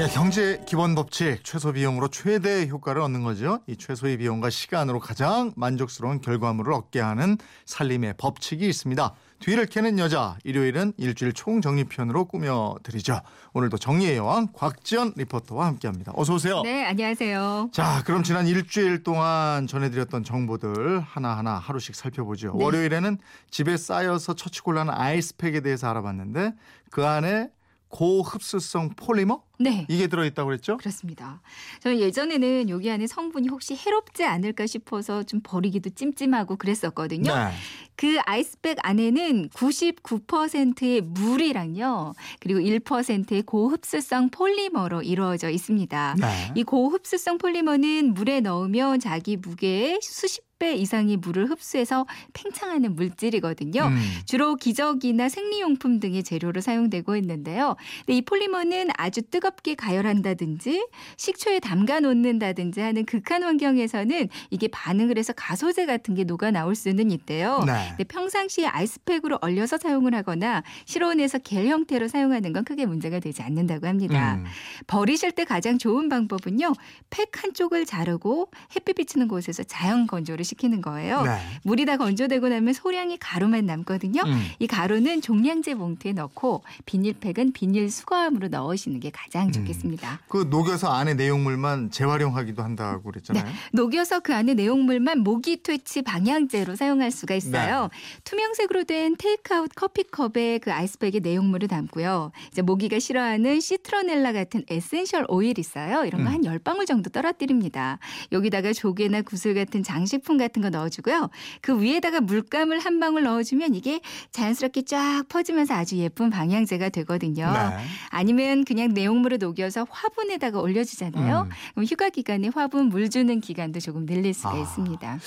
예, 경제 기본 법칙 최소 비용으로 최대 효과를 얻는 거죠. 이 최소의 비용과 시간으로 가장 만족스러운 결과물을 얻게 하는 살림의 법칙이 있습니다. 뒤를 캐는 여자 일요일은 일주일 총 정리편으로 꾸며드리죠. 오늘도 정리의 여왕 곽지연 리포터와 함께합니다. 어서 오세요. 네, 안녕하세요. 자, 그럼 지난 일주일 동안 전해드렸던 정보들 하나하나 하루씩 살펴보죠. 네. 월요일에는 집에 쌓여서 처치 곤란한 아이스팩에 대해서 알아봤는데 그 안에 고흡수성 폴리머 네. 이게 들어있다고 그랬죠? 그렇습니다. 저는 예전에는 여기 안에 성분이 혹시 해롭지 않을까 싶어서 좀 버리기도 찜찜하고 그랬었거든요. 네. 그 아이스팩 안에는 99%의 물이랑요. 그리고 1%의 고흡수성 폴리머로 이루어져 있습니다. 네. 이 고흡수성 폴리머는 물에 넣으면 자기 무게의 수십 배 이상의 물을 흡수해서 팽창하는 물질이거든요. 음. 주로 기저귀나 생리용품 등의 재료로 사용되고 있는데요. 근데 이 폴리머는 아주 뜨 겁게 가열한다든지 식초에 담가 놓는다든지 하는 극한 환경에서는 이게 반응을 해서 가소제 같은 게 녹아 나올 수는 있대요. 네. 근데 평상시에 아이스팩으로 얼려서 사용을 하거나 실온에서 겔 형태로 사용하는 건 크게 문제가 되지 않는다고 합니다. 음. 버리실 때 가장 좋은 방법은요. 팩 한쪽을 자르고 햇빛 비치는 곳에서 자연 건조를 시키는 거예요. 네. 물이 다 건조되고 나면 소량의 가루만 남거든요. 음. 이 가루는 종량제 봉투에 넣고 비닐팩은 비닐 수거함으로 넣으시는 게 가장 좋겠습니다. 그 녹여서 안에 내용물만 재활용하기도 한다고 그랬잖아요. 녹여서 그 안에 내용물만 모기 퇴치 방향제로 사용할 수가 있어요. 네. 투명색으로 된 테이크아웃 커피컵에 그 아이스팩에 내용물을 담고요. 이제 모기가 싫어하는 citronella 같은 essential oil 있어요. 이런 거 음. 한 열방울 정도 떨어뜨립니다. 여기다가 조개나 구슬 같은 장식품 같은 거 넣어주고요. 그 위에다가 물감을 한 방울 넣어주면 이게 자연스럽게 쫙 퍼지면서 아주 예쁜 방향제가 되거든요. 네. 아니면 그냥 내용물 을 녹여서 화분에다가 올려주잖아요. 음. 그럼 휴가 기간에 화분 물 주는 기간도 조금 늘릴 수가 아. 있습니다.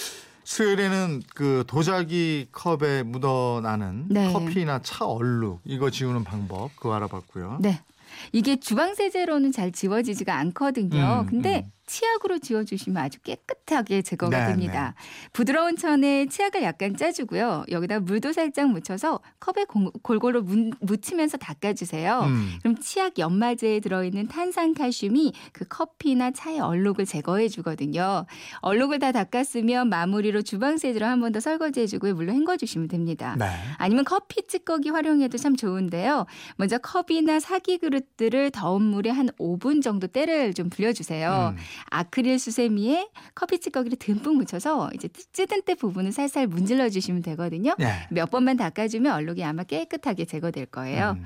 수요일에는 그 도자기 컵에 묻어나는 네. 커피나 차 얼룩 이거 지우는 방법 그거 알아봤고요. 네. 이게 주방 세제로는 잘 지워지지가 않거든요. 음, 근데 음. 치약으로 지워주시면 아주 깨끗하게 제거가 네, 됩니다. 부드러운 천에 치약을 약간 짜주고요. 여기다 물도 살짝 묻혀서 컵에 공- 골고루 문- 묻히면서 닦아주세요. 음. 그럼 치약 연마제에 들어있는 탄산 칼슘이 그 커피나 차의 얼룩을 제거해 주거든요. 얼룩을 다 닦았으면 마무리로 주방 세제로 한 번 더 설거지해 주고 물로 헹궈 주시면 됩니다. 네. 아니면 커피 찌꺼기 활용해도 참 좋은데요. 먼저 컵이나 사기 그릇 들을 더운 물에 한 5분 정도 때를 좀 불려주세요. 음. 아크릴 수세미에 커피 찌꺼기를 듬뿍 묻혀서 이제 찌든 때 부분을 살살 문질러 주시면 되거든요. 네. 몇 번만 닦아주면 얼룩이 아마 깨끗하게 제거될 거예요. 음.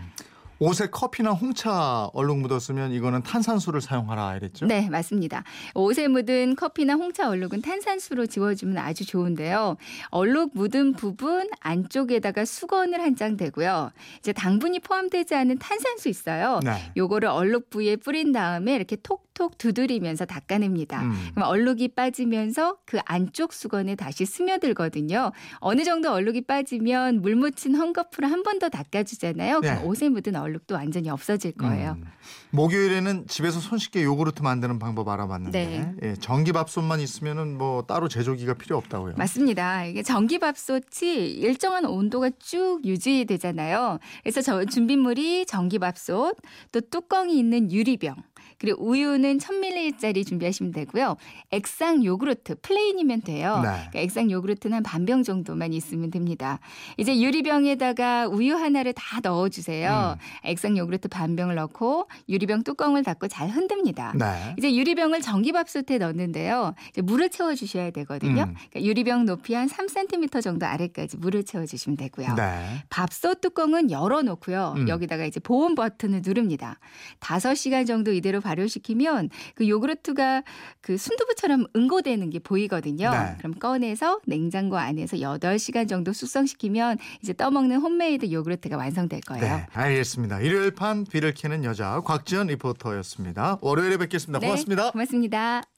옷에 커피나 홍차 얼룩 묻었으면 이거는 탄산수를 사용하라 이랬죠? 네, 맞습니다. 옷에 묻은 커피나 홍차 얼룩은 탄산수로 지워주면 아주 좋은데요. 얼룩 묻은 부분 안쪽에다가 수건을 한 장 대고요. 이제 당분이 포함되지 않은 탄산수 있어요. 네. 요거를 얼룩 부위에 뿌린 다음에 이렇게 톡 톡 두드리면서 닦아냅니다. 음. 그럼 얼룩이 빠지면서 그 안쪽 수건에 다시 스며들거든요. 어느 정도 얼룩이 빠지면 물 묻힌 헝겊으로 한 번 더 닦아주잖아요. 그럼 네. 옷에 묻은 얼룩도 완전히 없어질 거예요. 음. 목요일에는 집에서 손쉽게 요구르트 만드는 방법 알아봤는데 예, 전기밥솥만 있으면은 뭐 따로 제조기가 필요 없다고요. 맞습니다. 이게 전기밥솥이 일정한 온도가 쭉 유지되잖아요. 그래서 저 준비물이 전기밥솥, 또 뚜껑이 있는 유리병, 그리고 우유는 1000ml짜리 준비하시면 되고요. 액상 요구르트 plain이면 돼요. 네. 그러니까 액상 요구르트는 한 반병 정도만 있으면 됩니다. 이제 유리병에다가 우유 하나를 다 넣어주세요. 음. 액상 요구르트 반 병을 넣고 유리병 뚜껑을 닫고 잘 흔듭니다. 네. 이제 유리병을 전기밥솥에 넣는데요. 이제 물을 채워주셔야 되거든요. 음. 그러니까 유리병 높이 한 3cm 정도 아래까지 물을 채워주시면 되고요. 네. 밥솥 뚜껑은 열어놓고요. 음. 여기다가 이제 보온 버튼을 누릅니다. 5시간 정도 이대로 발효시키면 그 요구르트가 그 순두부처럼 응고되는 게 보이거든요. 네. 그럼 꺼내서 냉장고 안에서 8시간 정도 숙성시키면 이제 떠먹는 홈메이드 요구르트가 완성될 거예요. 네, 알겠습니다. 일요일 판 뒤를 캐는 여자 곽지연 리포터였습니다. 월요일에 뵙겠습니다. 네, 고맙습니다. 고맙습니다.